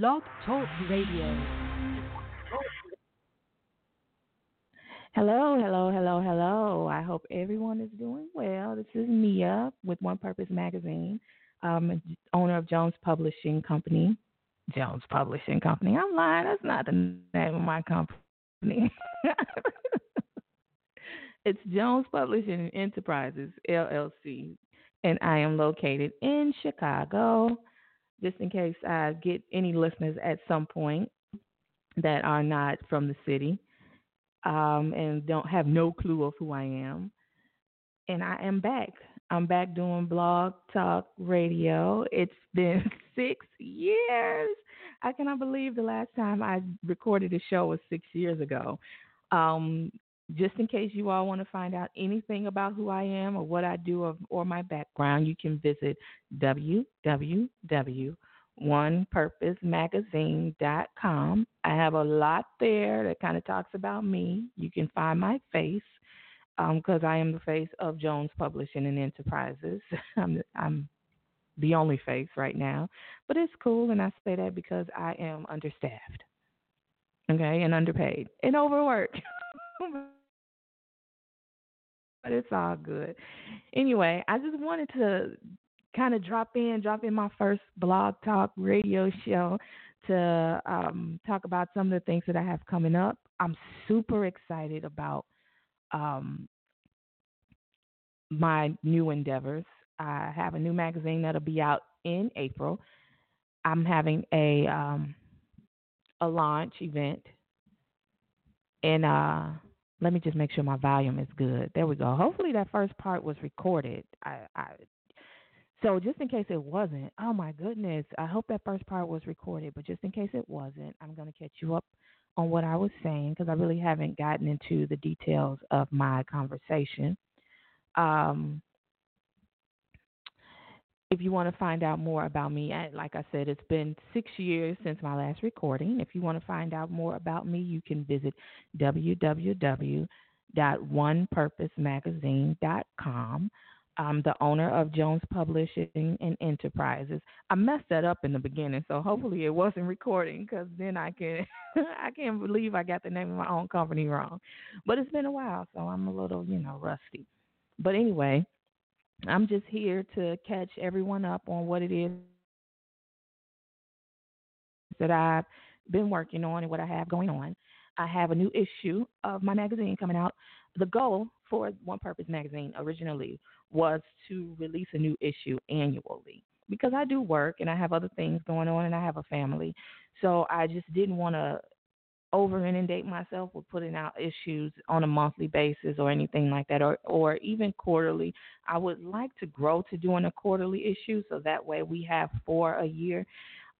Blog Talk Radio. Hello, hello, hello, hello. I hope everyone is doing well. This is Nia with One Purpose Magazine, um, owner of Jones Publishing Company. Jones Publishing Company. I'm lying. That's not the name of my company. it's Jones Publishing Enterprises, LLC, and I am located in Chicago. Just in case I get any listeners at some point that are not from the city um, and don't have no clue of who I am. And I am back. I'm back doing blog talk radio. It's been six years. I cannot believe the last time I recorded a show was six years ago. Um, just in case you all want to find out anything about who I am or what I do or, or my background, you can visit www.onepurposemagazine.com. I have a lot there that kind of talks about me. You can find my face because um, I am the face of Jones Publishing and Enterprises. I'm, I'm the only face right now, but it's cool, and I say that because I am understaffed, okay, and underpaid and overworked. but it's all good. Anyway, I just wanted to kind of drop in, drop in my first blog talk radio show to um, talk about some of the things that I have coming up. I'm super excited about um, my new endeavors. I have a new magazine that'll be out in April. I'm having a um, a launch event, and uh, let me just make sure my volume is good. There we go. Hopefully that first part was recorded. I, I so just in case it wasn't, oh my goodness, I hope that first part was recorded, but just in case it wasn't, I'm going to catch you up on what I was saying because I really haven't gotten into the details of my conversation. Um, if you want to find out more about me, like I said, it's been six years since my last recording. If you want to find out more about me, you can visit www.onepurposemagazine.com. I'm the owner of Jones Publishing and Enterprises. I messed that up in the beginning, so hopefully it wasn't recording because then I can I can't believe I got the name of my own company wrong. But it's been a while, so I'm a little you know rusty. But anyway, I'm just here to catch everyone up on what it is that I've been working on and what I have going on. I have a new issue of my magazine coming out. The goal for One Purpose Magazine originally was to release a new issue annually because I do work and I have other things going on and I have a family. So I just didn't want to over inundate myself with putting out issues on a monthly basis or anything like that or or even quarterly. I would like to grow to doing a quarterly issue so that way we have four a year.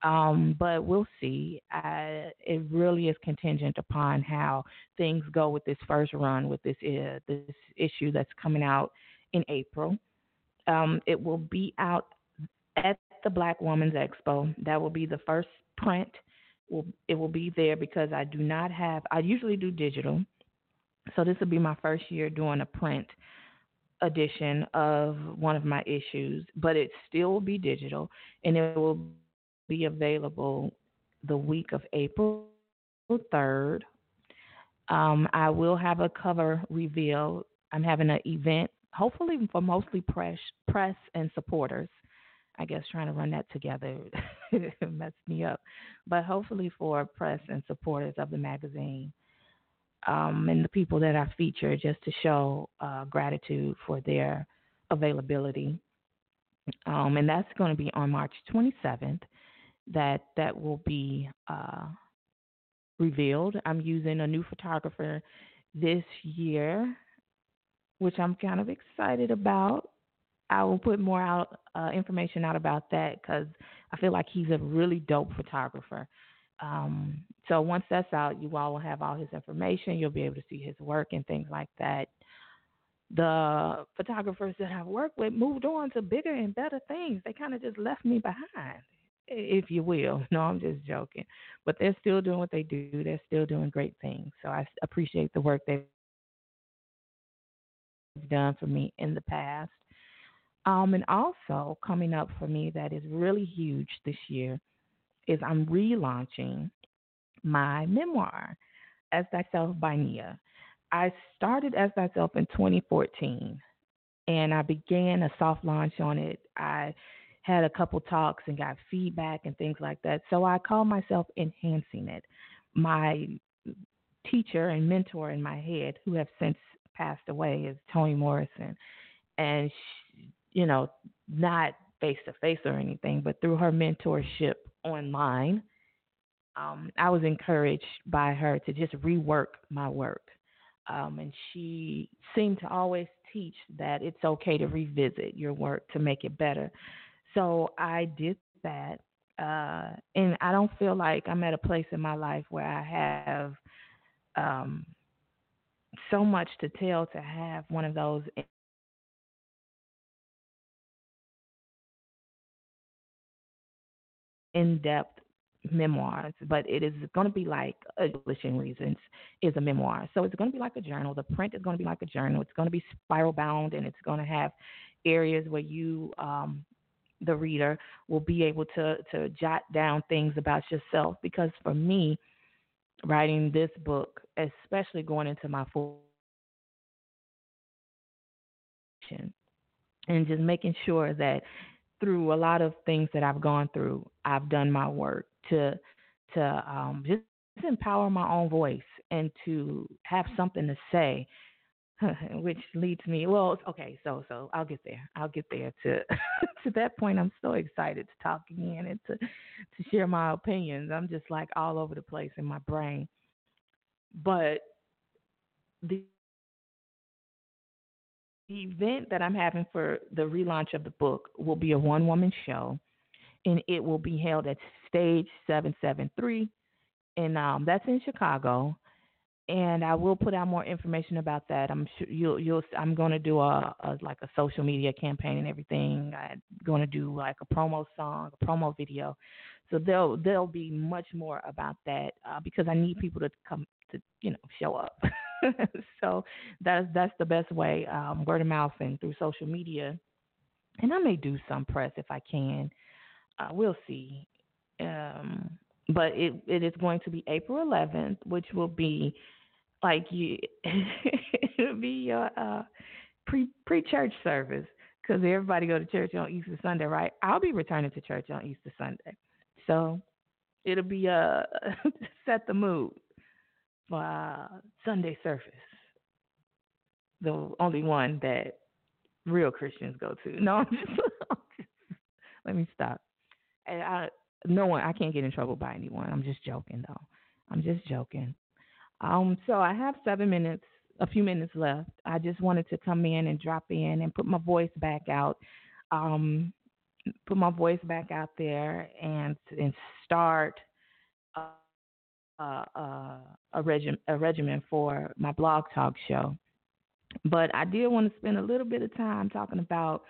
Um, but we'll see. It really is contingent upon how things go with this first run with this uh, this issue that's coming out in April. Um, it will be out at the Black Women's Expo. That will be the first print. Will it will be there because I do not have. I usually do digital, so this will be my first year doing a print edition of one of my issues, but it still will be digital, and it will be available the week of April 3rd. Um, I will have a cover reveal. I'm having an event, hopefully for mostly press, press and supporters. I guess trying to run that together messed me up, but hopefully for press and supporters of the magazine um, and the people that I feature, just to show uh, gratitude for their availability. Um, and that's going to be on March 27th that that will be uh, revealed. I'm using a new photographer this year, which I'm kind of excited about. I will put more out uh, information out about that because I feel like he's a really dope photographer. Um, so once that's out, you all will have all his information. You'll be able to see his work and things like that. The photographers that I've worked with moved on to bigger and better things. They kind of just left me behind, if you will. No, I'm just joking. But they're still doing what they do. They're still doing great things. So I appreciate the work they've done for me in the past. Um, and also coming up for me that is really huge this year is I'm relaunching my memoir, Asthyself by Nia. I started Asthyself in 2014 and I began a soft launch on it. I had a couple talks and got feedback and things like that. So I call myself enhancing it. My teacher and mentor in my head, who have since passed away, is Toni Morrison. And, you know, not face to face or anything, but through her mentorship online, um, I was encouraged by her to just rework my work. Um, and she seemed to always teach that it's okay to revisit your work to make it better. So I did that. Uh, and I don't feel like I'm at a place in my life where I have um, so much to tell to have one of those in depth memoirs, but it is going to be like a publishing reasons is a memoir. So it's going to be like a journal. The print is going to be like a journal. It's going to be spiral bound and it's going to have areas where you, um, the reader, will be able to to jot down things about yourself. Because for me, writing this book, especially going into my full and just making sure that through a lot of things that I've gone through, I've done my work to to um, just empower my own voice and to have something to say, which leads me. Well, okay, so so I'll get there. I'll get there to to that point. I'm so excited to talk again and to to share my opinions. I'm just like all over the place in my brain, but the the event that I'm having for the relaunch of the book will be a one woman show, and it will be held at Stage 773, and um, that's in Chicago. And I will put out more information about that. I'm sure you'll you'll. I'm going to do a, a like a social media campaign and everything. I'm going to do like a promo song, a promo video. So there'll there'll be much more about that uh, because I need people to come to you know show up. so that's that's the best way, um, word of mouth and through social media. And I may do some press if I can. Uh, we'll see. Um, but it it is going to be April 11th, which will be like you. it'll be your uh, pre pre church service because everybody go to church on Easter Sunday, right? I'll be returning to church on Easter Sunday, so it'll be uh set the mood for uh, Sunday service. The only one that real Christians go to. No, I'm just, let me stop. And I, no one, I can't get in trouble by anyone. I'm just joking, though. I'm just joking. Um, so I have seven minutes, a few minutes left. I just wanted to come in and drop in and put my voice back out. Um, put my voice back out there and and start. Uh, uh, uh, a, regim- a regimen for my blog talk show. But I did want to spend a little bit of time talking about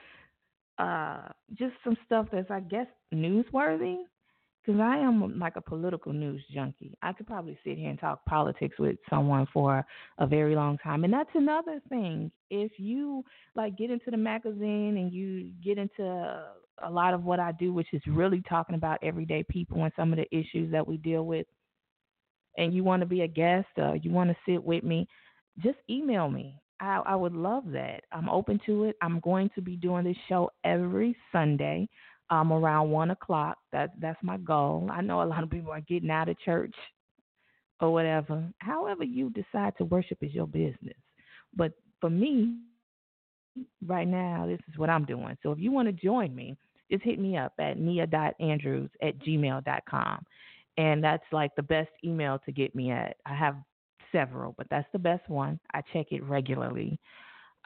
uh, just some stuff that's, I guess, newsworthy. Because I am like a political news junkie. I could probably sit here and talk politics with someone for a very long time. And that's another thing. If you like get into the magazine and you get into a lot of what I do, which is really talking about everyday people and some of the issues that we deal with, and you want to be a guest or you want to sit with me, just email me. I, I would love that. I'm open to it. I'm going to be doing this show every Sunday um, around one o'clock. That that's my goal. I know a lot of people are getting out of church or whatever. However you decide to worship is your business. But for me, right now, this is what I'm doing. So if you want to join me, just hit me up at nia.andrews at gmail.com and that's like the best email to get me at. I have several, but that's the best one. I check it regularly.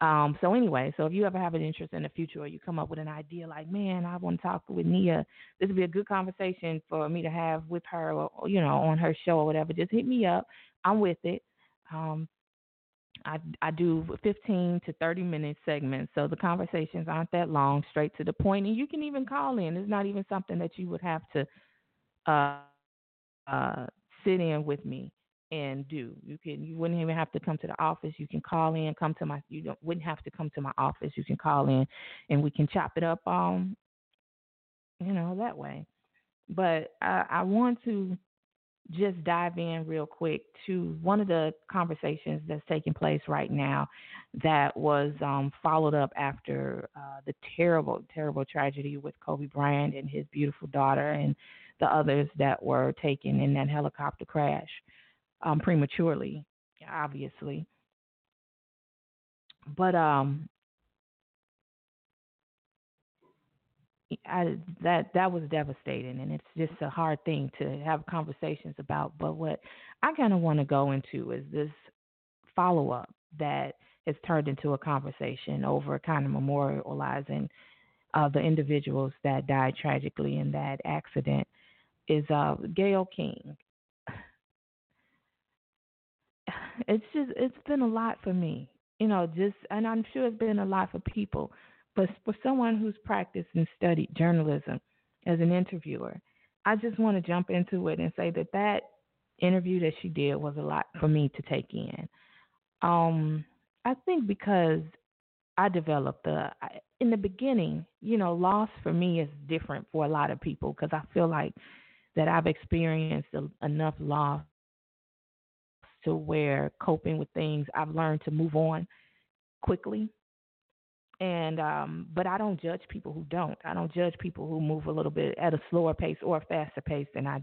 Um, so anyway, so if you ever have an interest in the future or you come up with an idea like, man, I want to talk with Nia, this would be a good conversation for me to have with her or, you know, on her show or whatever, just hit me up. I'm with it. Um, I, I do 15 to 30 minute segments, so the conversations aren't that long, straight to the point, and you can even call in. It's not even something that you would have to uh, uh, sit in with me and do. You can you wouldn't even have to come to the office. You can call in, come to my you don't wouldn't have to come to my office. You can call in and we can chop it up um you know, that way. But I, I want to just dive in real quick to one of the conversations that's taking place right now that was um, followed up after uh, the terrible, terrible tragedy with Kobe Bryant and his beautiful daughter and the others that were taken in that helicopter crash um, prematurely, obviously. But um, I, that that was devastating, and it's just a hard thing to have conversations about. But what I kind of want to go into is this follow up that has turned into a conversation over kind of memorializing uh, the individuals that died tragically in that accident. Is uh, Gayle King. It's just it's been a lot for me, you know. Just and I'm sure it's been a lot for people but for someone who's practiced and studied journalism as an interviewer, I just want to jump into it and say that that interview that she did was a lot for me to take in. Um, I think because I developed the in the beginning, you know, loss for me is different for a lot of people because I feel like that I've experienced enough loss to where coping with things I've learned to move on quickly and um but I don't judge people who don't. I don't judge people who move a little bit at a slower pace or a faster pace than I